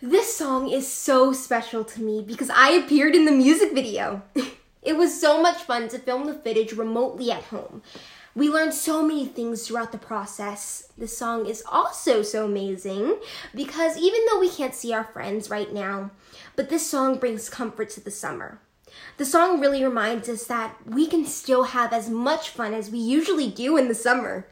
This song is so special to me because I appeared in the music video. it was so much fun to film the footage remotely at home. We learned so many things throughout the process. The song is also so amazing because even though we can't see our friends right now, but this song brings comfort to the summer. The song really reminds us that we can still have as much fun as we usually do in the summer.